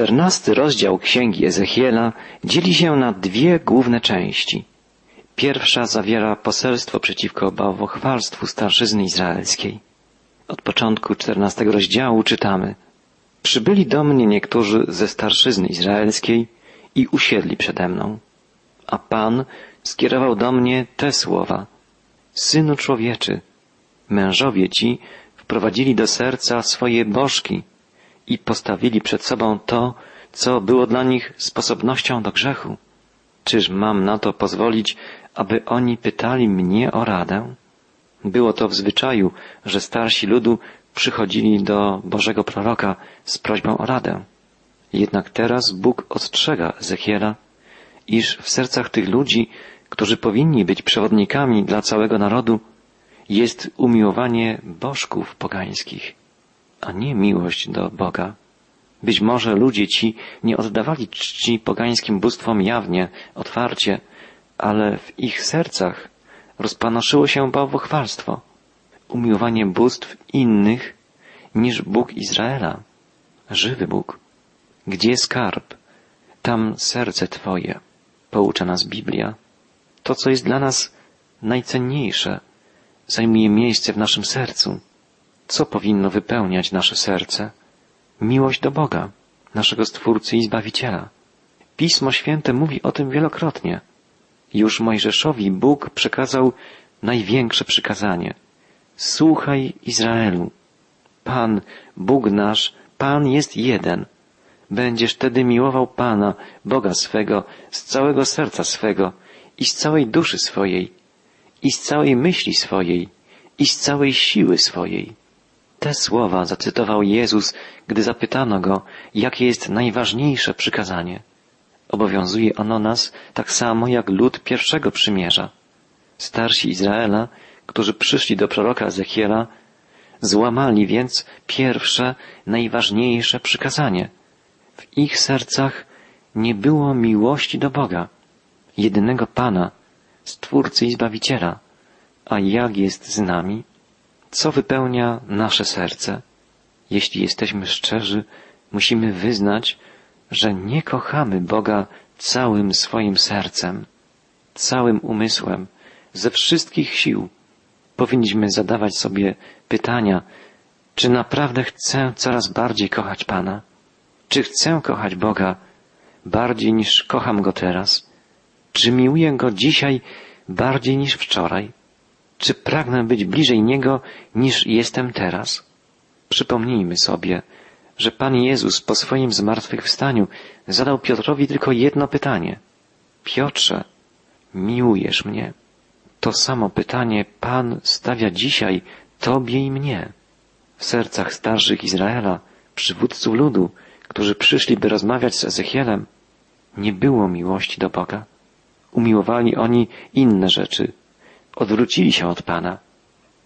Czternasty rozdział Księgi Ezechiela dzieli się na dwie główne części. Pierwsza zawiera poselstwo przeciwko bałwochwalstwu starszyzny izraelskiej. Od początku czternastego rozdziału czytamy Przybyli do mnie niektórzy ze starszyzny izraelskiej i usiedli przede mną. A Pan skierował do mnie te słowa. Synu człowieczy, mężowie ci wprowadzili do serca swoje bożki i postawili przed sobą to, co było dla nich sposobnością do grzechu. Czyż mam na to pozwolić, aby oni pytali mnie o radę? Było to w zwyczaju, że starsi ludu przychodzili do Bożego proroka z prośbą o radę. Jednak teraz Bóg ostrzega Ezechiela, iż w sercach tych ludzi, którzy powinni być przewodnikami dla całego narodu, jest umiłowanie bożków pogańskich, a nie miłość do Boga. Być może ludzie ci nie oddawali czci pogańskim bóstwom jawnie, otwarcie, ale w ich sercach rozpanoszyło się bałwochwalstwo, umiłowanie bóstw innych niż Bóg Izraela, żywy Bóg. Gdzie skarb, tam serce Twoje, poucza nas Biblia. To, co jest dla nas najcenniejsze, zajmuje miejsce w naszym sercu. Co powinno wypełniać nasze serce? Miłość do Boga, naszego Stwórcy i Zbawiciela. Pismo Święte mówi o tym wielokrotnie. Już Mojżeszowi Bóg przekazał największe przykazanie. Słuchaj Izraelu. Pan, Bóg nasz, Pan jest jeden. Będziesz wtedy miłował Pana, Boga swego, z całego serca swego i z całej duszy swojej i z całej myśli swojej i z całej siły swojej. Te słowa zacytował Jezus, gdy zapytano go, jakie jest najważniejsze przykazanie. Obowiązuje ono nas tak samo jak lud pierwszego przymierza. Starsi Izraela, którzy przyszli do proroka Ezechiela, złamali więc pierwsze, najważniejsze przykazanie. W ich sercach nie było miłości do Boga, jedynego Pana, Stwórcy i Zbawiciela. A jak jest z nami? Co wypełnia nasze serce? Jeśli jesteśmy szczerzy, musimy wyznać, że nie kochamy Boga całym swoim sercem, całym umysłem, ze wszystkich sił. Powinniśmy zadawać sobie pytania, czy naprawdę chcę coraz bardziej kochać Pana? Czy chcę kochać Boga bardziej niż kocham Go teraz? Czy miłuję Go dzisiaj bardziej niż wczoraj? Czy pragnę być bliżej Niego niż jestem teraz? Przypomnijmy sobie, że Pan Jezus po swoim zmartwychwstaniu zadał Piotrowi tylko jedno pytanie. Piotrze, miłujesz mnie? To samo pytanie Pan stawia dzisiaj Tobie i mnie. W sercach starszych Izraela, przywódców ludu, którzy przyszli, by rozmawiać z Ezechielem, nie było miłości do Boga. Umiłowali oni inne rzeczy, odwrócili się od Pana.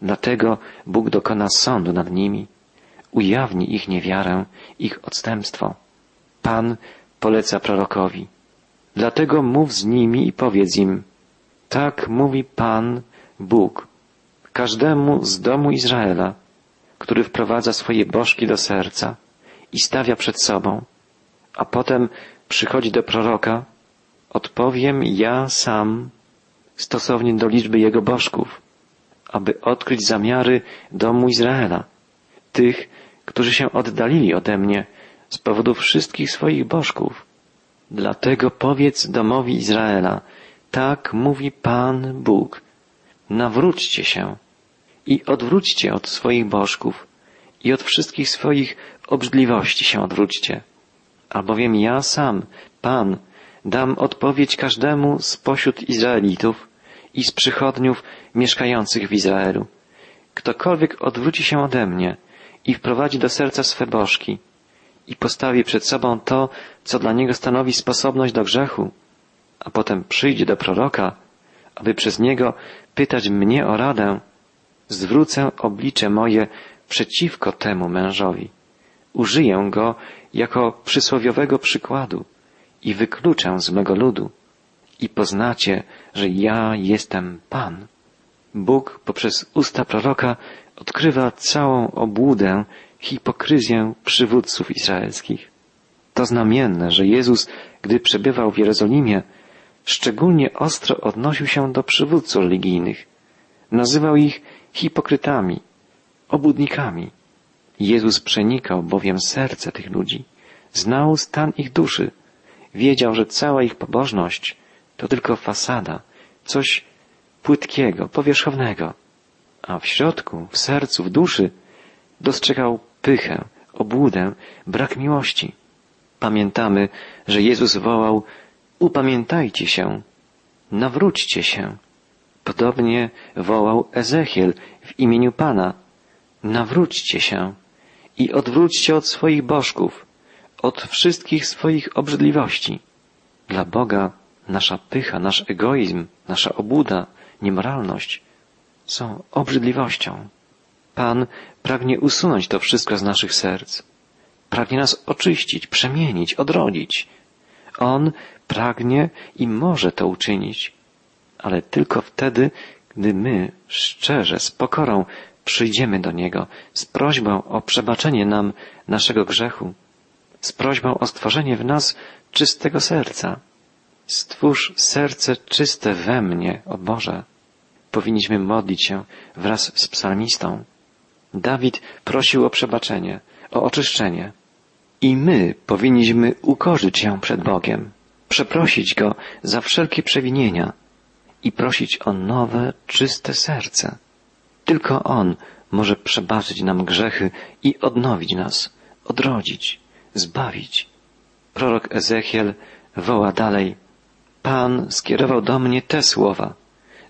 Dlatego Bóg dokona sądu nad nimi, ujawni ich niewiarę, ich odstępstwo. Pan poleca prorokowi. Dlatego mów z nimi i powiedz im, tak mówi Pan, Bóg, każdemu z domu Izraela, który wprowadza swoje bożki do serca i stawia przed sobą, a potem przychodzi do proroka, odpowiem ja sam stosownie do liczby jego bożków, aby odkryć zamiary domu Izraela, tych, którzy się oddalili ode mnie z powodu wszystkich swoich bożków. Dlatego powiedz domowi Izraela, tak mówi Pan Bóg, nawróćcie się i odwróćcie od swoich bożków i od wszystkich swoich obrzydliwości się odwróćcie. Albowiem ja sam, Pan, dam odpowiedź każdemu spośród Izraelitów i z przychodniów mieszkających w Izraelu. Ktokolwiek odwróci się ode mnie i wprowadzi do serca swe bożki i postawi przed sobą to, co dla niego stanowi sposobność do grzechu, a potem przyjdzie do proroka, aby przez niego pytać mnie o radę, zwrócę oblicze moje przeciwko temu mężowi. Użyję go jako przysłowiowego przykładu i wykluczę z mego ludu i poznacie, że ja jestem Pan. Bóg poprzez usta proroka odkrywa całą obłudę, hipokryzję przywódców izraelskich. To znamienne, że Jezus, gdy przebywał w Jerozolimie, szczególnie ostro odnosił się do przywódców religijnych. Nazywał ich hipokrytami, obudnikami. Jezus przenikał bowiem serce tych ludzi, znał stan ich duszy, wiedział, że cała ich pobożność to tylko fasada, coś płytkiego, powierzchownego, a w środku, w sercu, w duszy dostrzegał pychę, obłudę, brak miłości. Pamiętamy, że Jezus wołał upamiętajcie się, nawróćcie się. Podobnie wołał Ezechiel w imieniu Pana nawróćcie się i odwróćcie od swoich bożków, od wszystkich swoich obrzydliwości. Dla Boga nasza pycha, nasz egoizm, nasza obłuda, niemoralność są obrzydliwością. Pan pragnie usunąć to wszystko z naszych serc. Pragnie nas oczyścić, przemienić, odrodzić. On pragnie i może to uczynić, ale tylko wtedy, gdy my szczerze, z pokorą przyjdziemy do Niego z prośbą o przebaczenie nam naszego grzechu, z prośbą o stworzenie w nas czystego serca. Stwórz serce czyste we mnie, o Boże. Powinniśmy modlić się wraz z psalmistą. Dawid prosił o przebaczenie, o oczyszczenie. I my powinniśmy ukorzyć się przed Bogiem, przeprosić Go za wszelkie przewinienia i prosić o nowe, czyste serce. Tylko On może przebaczyć nam grzechy i odnowić nas, odrodzić, zbawić. Prorok Ezechiel woła dalej, Pan skierował do mnie te słowa.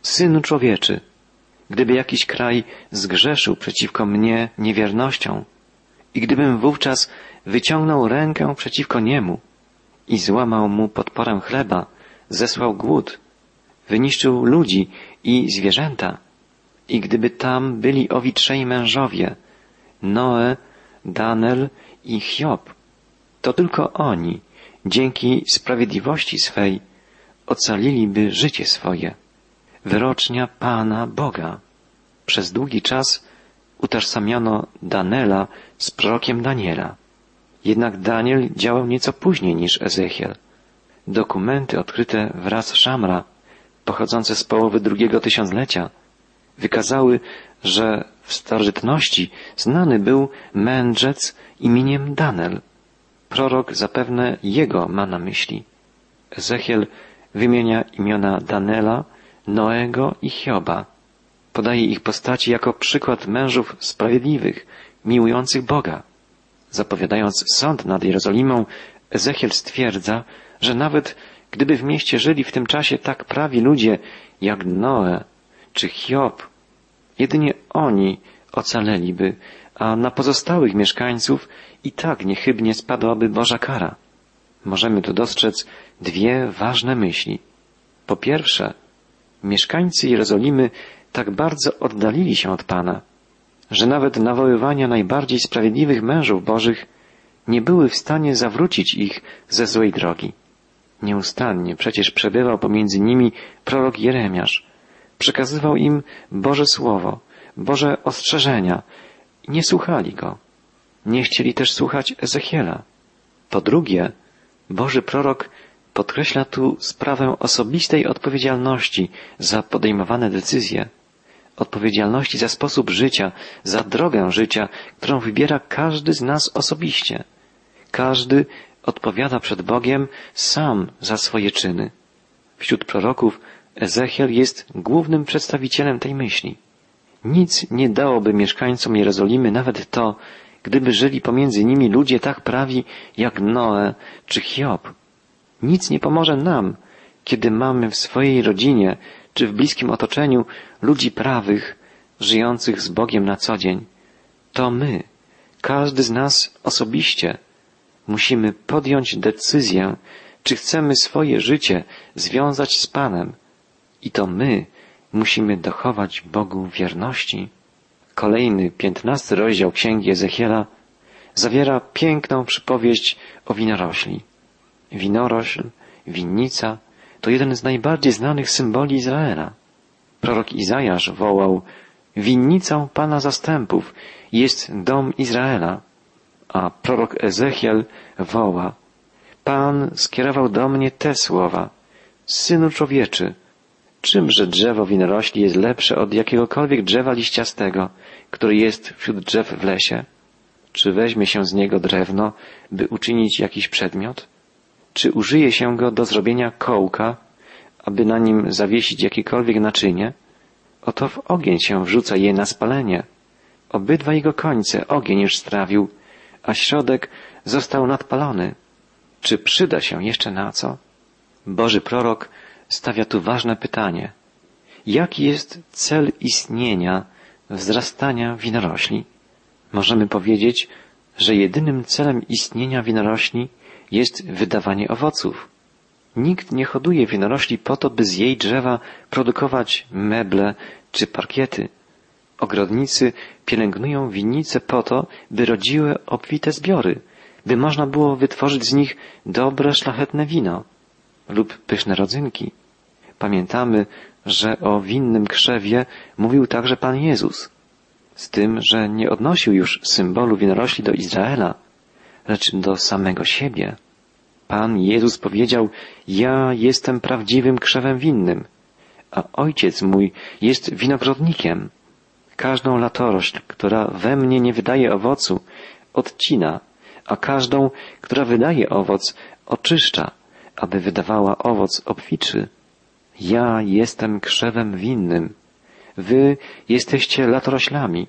Synu człowieczy, gdyby jakiś kraj zgrzeszył przeciwko mnie niewiernością i gdybym wówczas wyciągnął rękę przeciwko niemu i złamał mu podporę chleba, zesłał głód, wyniszczył ludzi i zwierzęta, i gdyby tam byli owi trzej mężowie, Noe, Danel i Hiob, to tylko oni, dzięki sprawiedliwości swej, ocaliliby życie swoje. Wyrocznia Pana Boga. Przez długi czas utożsamiano Danela z prorokiem Daniela. Jednak Daniel działał nieco później niż Ezechiel. Dokumenty odkryte wraz z Szamra, pochodzące z połowy drugiego tysiąclecia, wykazały, że w starożytności znany był mędrzec imieniem Danel. Prorok zapewne jego ma na myśli. Ezechiel wymienia imiona Danela, Noego i Hioba. Podaje ich postaci jako przykład mężów sprawiedliwych, miłujących Boga. Zapowiadając sąd nad Jerozolimą, Ezechiel stwierdza, że nawet gdyby w mieście żyli w tym czasie tak prawi ludzie jak Noe czy Hiob, jedynie oni ocaleliby, a na pozostałych mieszkańców i tak niechybnie spadłaby Boża kara. Możemy tu dostrzec dwie ważne myśli. Po pierwsze, mieszkańcy Jerozolimy tak bardzo oddalili się od Pana, że nawet nawoływania najbardziej sprawiedliwych mężów Bożych nie były w stanie zawrócić ich ze złej drogi. Nieustannie przecież przebywał pomiędzy nimi prorok Jeremiasz. Przekazywał im Boże Słowo, Boże ostrzeżenia. Nie słuchali go. Nie chcieli też słuchać Ezechiela. Po drugie, Boży prorok podkreśla tu sprawę osobistej odpowiedzialności za podejmowane decyzje, odpowiedzialności za sposób życia, za drogę życia, którą wybiera każdy z nas osobiście. Każdy odpowiada przed Bogiem sam za swoje czyny. Wśród proroków Ezechiel jest głównym przedstawicielem tej myśli. Nic nie dałoby mieszkańcom Jerozolimy nawet to, gdyby żyli pomiędzy nimi ludzie tak prawi jak Noe czy Hiob. Nic nie pomoże nam, kiedy mamy w swojej rodzinie czy w bliskim otoczeniu ludzi prawych, żyjących z Bogiem na co dzień. To my, każdy z nas osobiście, musimy podjąć decyzję, czy chcemy swoje życie związać z Panem. I to my musimy dochować Bogu wierności. Kolejny, piętnasty rozdział Księgi Ezechiela zawiera piękną przypowieść o winorośli. Winorośl, winnica to jeden z najbardziej znanych symboli Izraela. Prorok Izajasz wołał Winnicą Pana zastępów jest dom Izraela, a prorok Ezechiel woła Pan skierował do mnie te słowa. Synu człowieczy, czymże drzewo winorośli jest lepsze od jakiegokolwiek drzewa liściastego, który jest wśród drzew w lesie? Czy weźmie się z niego drewno, by uczynić jakiś przedmiot? Czy użyje się go do zrobienia kołka, aby na nim zawiesić jakiekolwiek naczynie? Oto w ogień się wrzuca je na spalenie. Obydwa jego końce ogień już strawił, a środek został nadpalony. Czy przyda się jeszcze na co? Boży prorok stawia tu ważne pytanie. Jaki jest cel istnienia, wzrastania winorośli? Możemy powiedzieć, że jedynym celem istnienia winorośli jest wydawanie owoców. Nikt nie hoduje winorośli po to, by z jej drzewa produkować meble czy parkiety. Ogrodnicy pielęgnują winnice po to, by rodziły obfite zbiory, by można było wytworzyć z nich dobre, szlachetne wino lub pyszne rodzynki. Pamiętamy, że o winnym krzewie mówił także Pan Jezus, z tym, że nie odnosił już symbolu winorośli do Izraela, lecz do samego siebie. Pan Jezus powiedział, ja jestem prawdziwym krzewem winnym, a Ojciec mój jest winogrodnikiem. Każdą latorość, która we mnie nie wydaje owocu, odcina, a każdą, która wydaje owoc, oczyszcza, aby wydawała owoc obficzy. Ja jestem krzewem winnym. Wy jesteście latoroślami.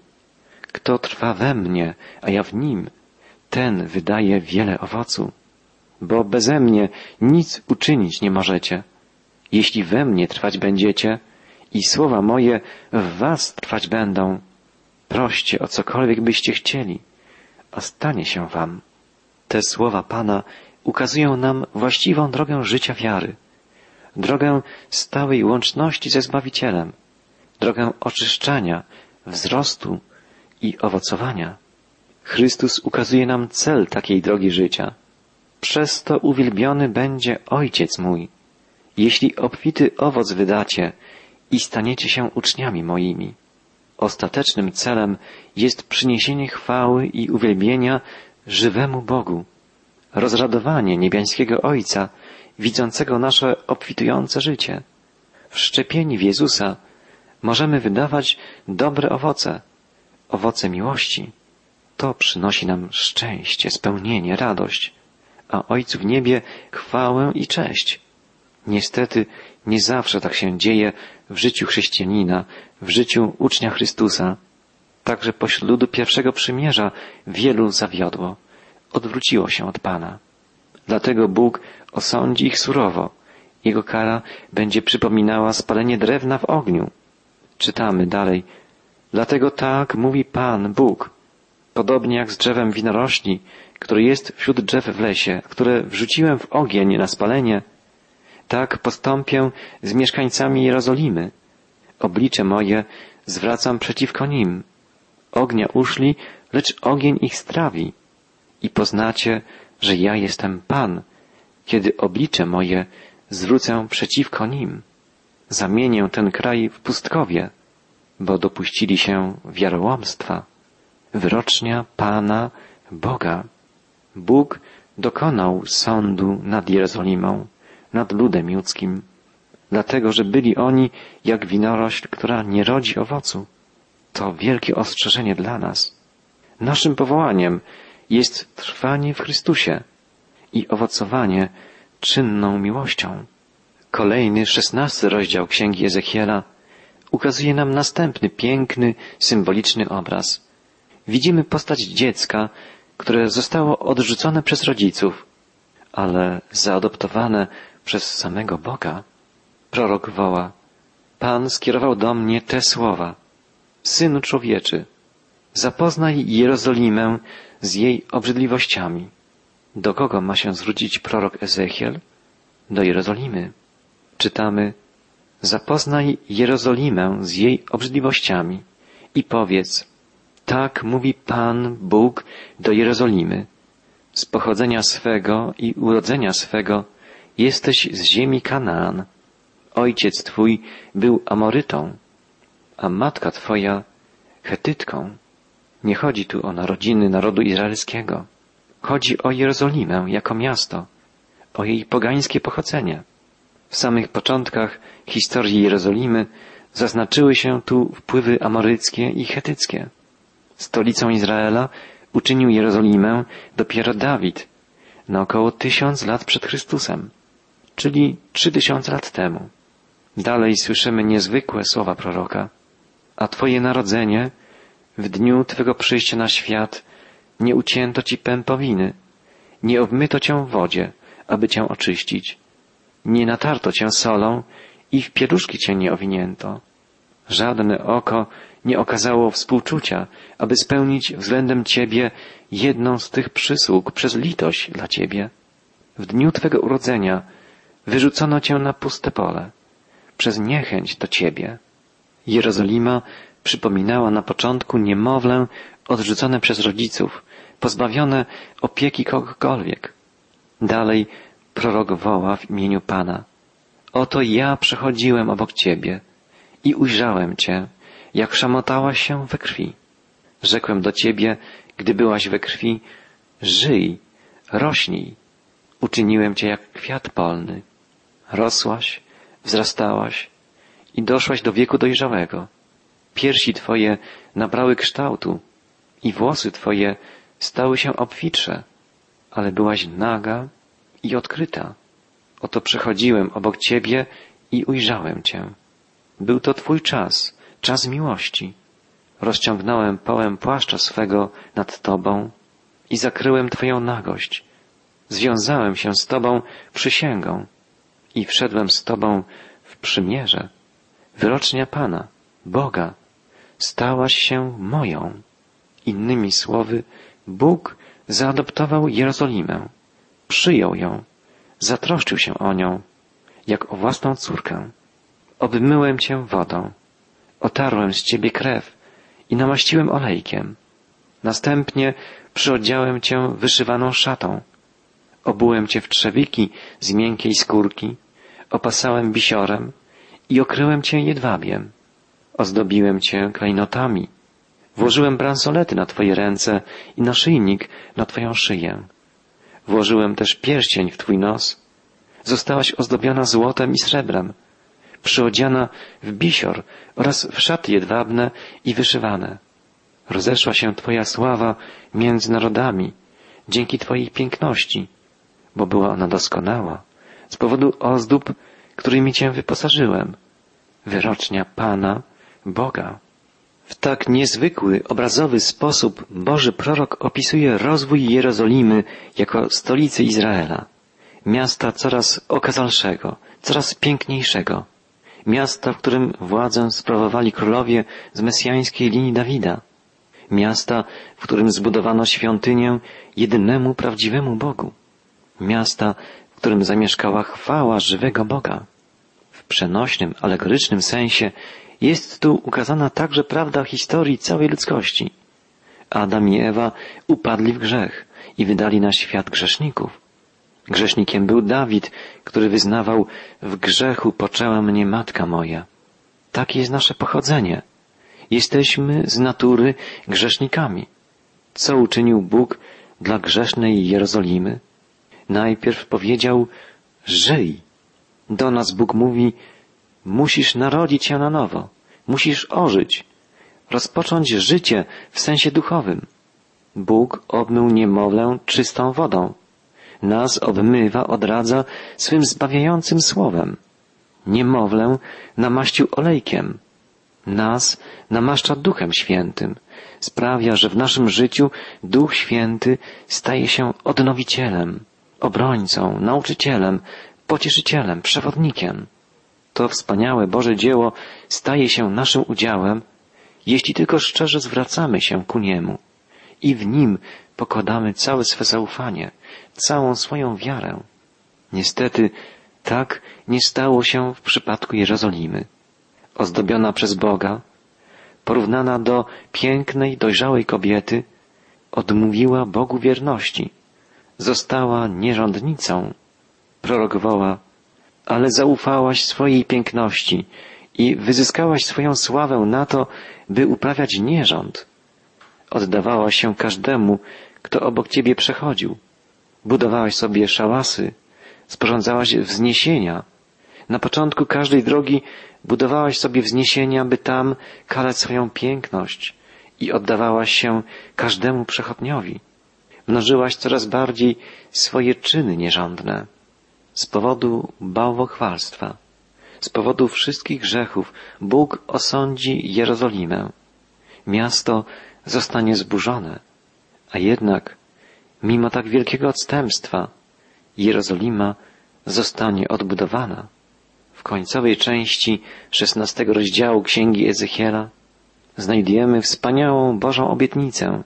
Kto trwa we mnie, a ja w nim, ten wydaje wiele owocu. Bo beze mnie nic uczynić nie możecie. Jeśli we mnie trwać będziecie i słowa moje w was trwać będą, proście o cokolwiek byście chcieli, a stanie się wam. Te słowa Pana ukazują nam właściwą drogę życia wiary, drogę stałej łączności ze Zbawicielem, drogę oczyszczania, wzrostu i owocowania. Chrystus ukazuje nam cel takiej drogi życia. Przez to uwielbiony będzie Ojciec mój, jeśli obfity owoc wydacie i staniecie się uczniami moimi. Ostatecznym celem jest przyniesienie chwały i uwielbienia żywemu Bogu, rozradowanie niebiańskiego Ojca, widzącego nasze obfitujące życie. Wszczepieni w Jezusa możemy wydawać dobre owoce, owoce miłości. To przynosi nam szczęście, spełnienie, radość, a Ojcu w niebie chwałę i cześć. Niestety nie zawsze tak się dzieje w życiu chrześcijanina, w życiu ucznia Chrystusa. Także pośród ludu pierwszego przymierza wielu zawiodło, odwróciło się od Pana. Dlatego Bóg osądzi ich surowo. Jego kara będzie przypominała spalenie drewna w ogniu. Czytamy dalej. Dlatego tak mówi Pan, Bóg. Podobnie jak z drzewem winorośli, który jest wśród drzew w lesie, które wrzuciłem w ogień na spalenie, tak postąpię z mieszkańcami Jerozolimy. Oblicze moje zwracam przeciwko nim. Ognia uszli, lecz ogień ich strawi. I poznacie, że ja jestem Pan, kiedy oblicze moje zwrócę przeciwko nim. Zamienię ten kraj w pustkowie, bo dopuścili się wiarołomstwa. Wyrocznia Pana Boga. Bóg dokonał sądu nad Jerozolimą nad ludem ludzkim, dlatego że byli oni jak winorośl, która nie rodzi owocu. To wielkie ostrzeżenie dla nas. Naszym powołaniem jest trwanie w Chrystusie i owocowanie czynną miłością. Kolejny, szesnasty rozdział Księgi Ezechiela ukazuje nam następny piękny, symboliczny obraz. Widzimy postać dziecka, które zostało odrzucone przez rodziców, ale zaadoptowane przez samego Boga. Prorok woła, Pan skierował do mnie te słowa. Synu człowieczy, zapoznaj Jerozolimę z jej obrzydliwościami. Do kogo ma się zwrócić prorok Ezechiel? Do Jerozolimy. Czytamy, zapoznaj Jerozolimę z jej obrzydliwościami i powiedz, tak mówi Pan Bóg do Jerozolimy. Z pochodzenia swego i urodzenia swego Jesteś z ziemi Kanaan. Ojciec twój był Amorytą, a matka twoja Chetytką. Nie chodzi tu o narodziny narodu izraelskiego. Chodzi o Jerozolimę jako miasto. o jej pogańskie pochodzenie. W samych początkach historii Jerozolimy zaznaczyły się tu wpływy amoryckie i chetyckie. Stolicą Izraela uczynił Jerozolimę dopiero Dawid, na około tysiąc lat przed Chrystusem, czyli trzy tysiące lat temu. Dalej słyszymy niezwykłe słowa proroka, a Twoje narodzenie w dniu Twego przyjścia na świat nie ucięto Ci pępowiny, nie obmyto Cię w wodzie, aby Cię oczyścić, nie natarto Cię solą i w pieluszki Cię nie owinięto. Żadne oko nie okazało współczucia, aby spełnić względem Ciebie jedną z tych przysług przez litość dla Ciebie. W dniu Twego urodzenia wyrzucono Cię na puste pole, przez niechęć do Ciebie. Jerozolima przypominała na początku niemowlę odrzucone przez rodziców, pozbawione opieki kogokolwiek. Dalej prorok woła w imieniu Pana. Oto ja przechodziłem obok Ciebie i ujrzałem Cię, jak szamotałaś się we krwi. Rzekłem do Ciebie, gdy byłaś we krwi, żyj, rośnij. Uczyniłem Cię jak kwiat polny. Rosłaś, wzrastałaś i doszłaś do wieku dojrzałego. Piersi Twoje nabrały kształtu i włosy Twoje stały się obfitsze, ale byłaś naga i odkryta. Oto przechodziłem obok Ciebie i ujrzałem Cię. Był to Twój czas, czas miłości. Rozciągnąłem połem płaszcza swego nad Tobą i zakryłem Twoją nagość. Związałem się z Tobą przysięgą i wszedłem z Tobą w przymierze. Wyrocznia Pana, Boga, stałaś się moją. Innymi słowy, Bóg zaadoptował Jerozolimę, przyjął ją, zatroszczył się o nią, jak o własną córkę. Obmyłem cię wodą, otarłem z ciebie krew i namaściłem olejkiem. Następnie przyodziałem cię wyszywaną szatą. Obułem cię w trzewiki z miękkiej skórki, opasałem bisiorem i okryłem cię jedwabiem. Ozdobiłem cię klejnotami. Włożyłem bransolety na twoje ręce i naszyjnik na twoją szyję. Włożyłem też pierścień w twój nos. Zostałaś ozdobiona złotem i srebrem, przyodziana w bisior oraz w szaty jedwabne i wyszywane. Rozeszła się Twoja sława między narodami dzięki Twojej piękności, bo była ona doskonała z powodu ozdób, którymi Cię wyposażyłem. Wyrocznia Pana, Boga. W tak niezwykły, obrazowy sposób Boży prorok opisuje rozwój Jerozolimy jako stolicy Izraela, miasta coraz okazalszego, coraz piękniejszego, miasta, w którym władzę sprawowali królowie z mesjańskiej linii Dawida, miasta, w którym zbudowano świątynię jedynemu prawdziwemu Bogu, miasta, w którym zamieszkała chwała żywego Boga. W przenośnym, alegorycznym sensie jest tu ukazana także prawda historii całej ludzkości. Adam i Ewa upadli w grzech i wydali na świat grzeszników. Grzesznikiem był Dawid, który wyznawał w grzechu poczęła mnie matka moja. Takie jest nasze pochodzenie. Jesteśmy z natury grzesznikami. Co uczynił Bóg dla grzesznej Jerozolimy? Najpierw powiedział, żyj. Do nas Bóg mówi, musisz narodzić się na nowo, musisz ożyć, rozpocząć życie w sensie duchowym. Bóg obmył niemowlę czystą wodą nas obmywa, odradza swym zbawiającym słowem. Niemowlę namaścił olejkiem. Nas namaszcza Duchem Świętym. Sprawia, że w naszym życiu Duch Święty staje się odnowicielem, obrońcą, nauczycielem, pocieszycielem, przewodnikiem. To wspaniałe Boże dzieło staje się naszym udziałem, jeśli tylko szczerze zwracamy się ku Niemu i w Nim pokładamy całe swe zaufanie, całą swoją wiarę. Niestety tak nie stało się w przypadku Jerozolimy. Ozdobiona przez Boga, porównana do pięknej, dojrzałej kobiety, odmówiła Bogu wierności. Została nierządnicą. Prorok woła, ale zaufałaś swojej piękności i wyzyskałaś swoją sławę na to, by uprawiać nierząd. Oddawałaś się każdemu, kto obok ciebie przechodził. Budowałeś sobie szałasy, sporządzałaś wzniesienia. Na początku każdej drogi budowałaś sobie wzniesienia, by tam kalać swoją piękność i oddawałaś się każdemu przechodniowi. Mnożyłaś coraz bardziej swoje czyny nierządne. Z powodu bałwochwalstwa, z powodu wszystkich grzechów Bóg osądzi Jerozolimę. Miasto zostanie zburzone, a jednak, mimo tak wielkiego odstępstwa, Jerozolima zostanie odbudowana. W końcowej części szesnastego rozdziału Księgi Ezechiela znajdujemy wspaniałą Bożą obietnicę.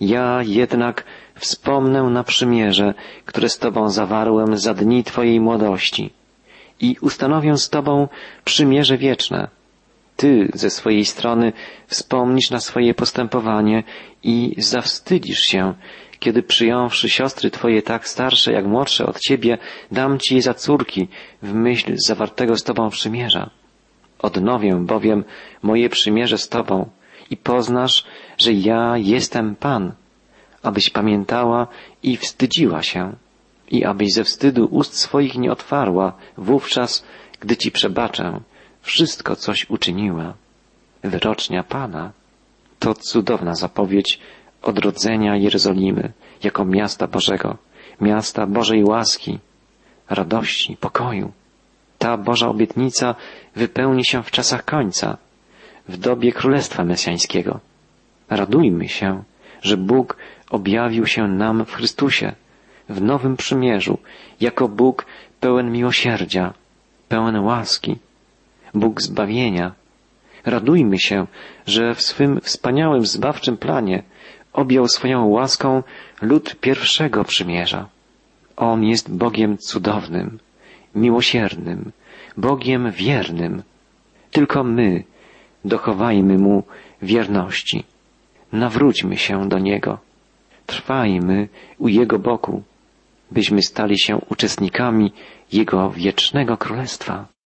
Ja jednak wspomnę na przymierze, które z Tobą zawarłem za dni Twojej młodości i ustanowię z Tobą przymierze wieczne. Ty ze swojej strony wspomnisz na swoje postępowanie i zawstydzisz się, kiedy przyjąwszy siostry Twoje tak starsze jak młodsze od Ciebie, dam Ci je za córki w myśl zawartego z Tobą przymierza. Odnowię bowiem moje przymierze z Tobą i poznasz, że ja jestem Pan, abyś pamiętała i wstydziła się i abyś ze wstydu ust swoich nie otwarła wówczas, gdy Ci przebaczę wszystko, coś uczyniła. Wyrocznia Pana to cudowna zapowiedź odrodzenia Jerozolimy jako miasta Bożego, miasta Bożej łaski, radości, pokoju. Ta Boża obietnica wypełni się w czasach końca, w dobie Królestwa Mesjańskiego. Radujmy się, że Bóg objawił się nam w Chrystusie, w nowym przymierzu, jako Bóg pełen miłosierdzia, pełen łaski, Bóg zbawienia. Radujmy się, że w swym wspaniałym zbawczym planie objął swoją łaską lud pierwszego przymierza. On jest Bogiem cudownym, miłosiernym, Bogiem wiernym. Tylko my dochowajmy Mu wierności. Nawróćmy się do Niego. Trwajmy u Jego boku, byśmy stali się uczestnikami Jego wiecznego Królestwa.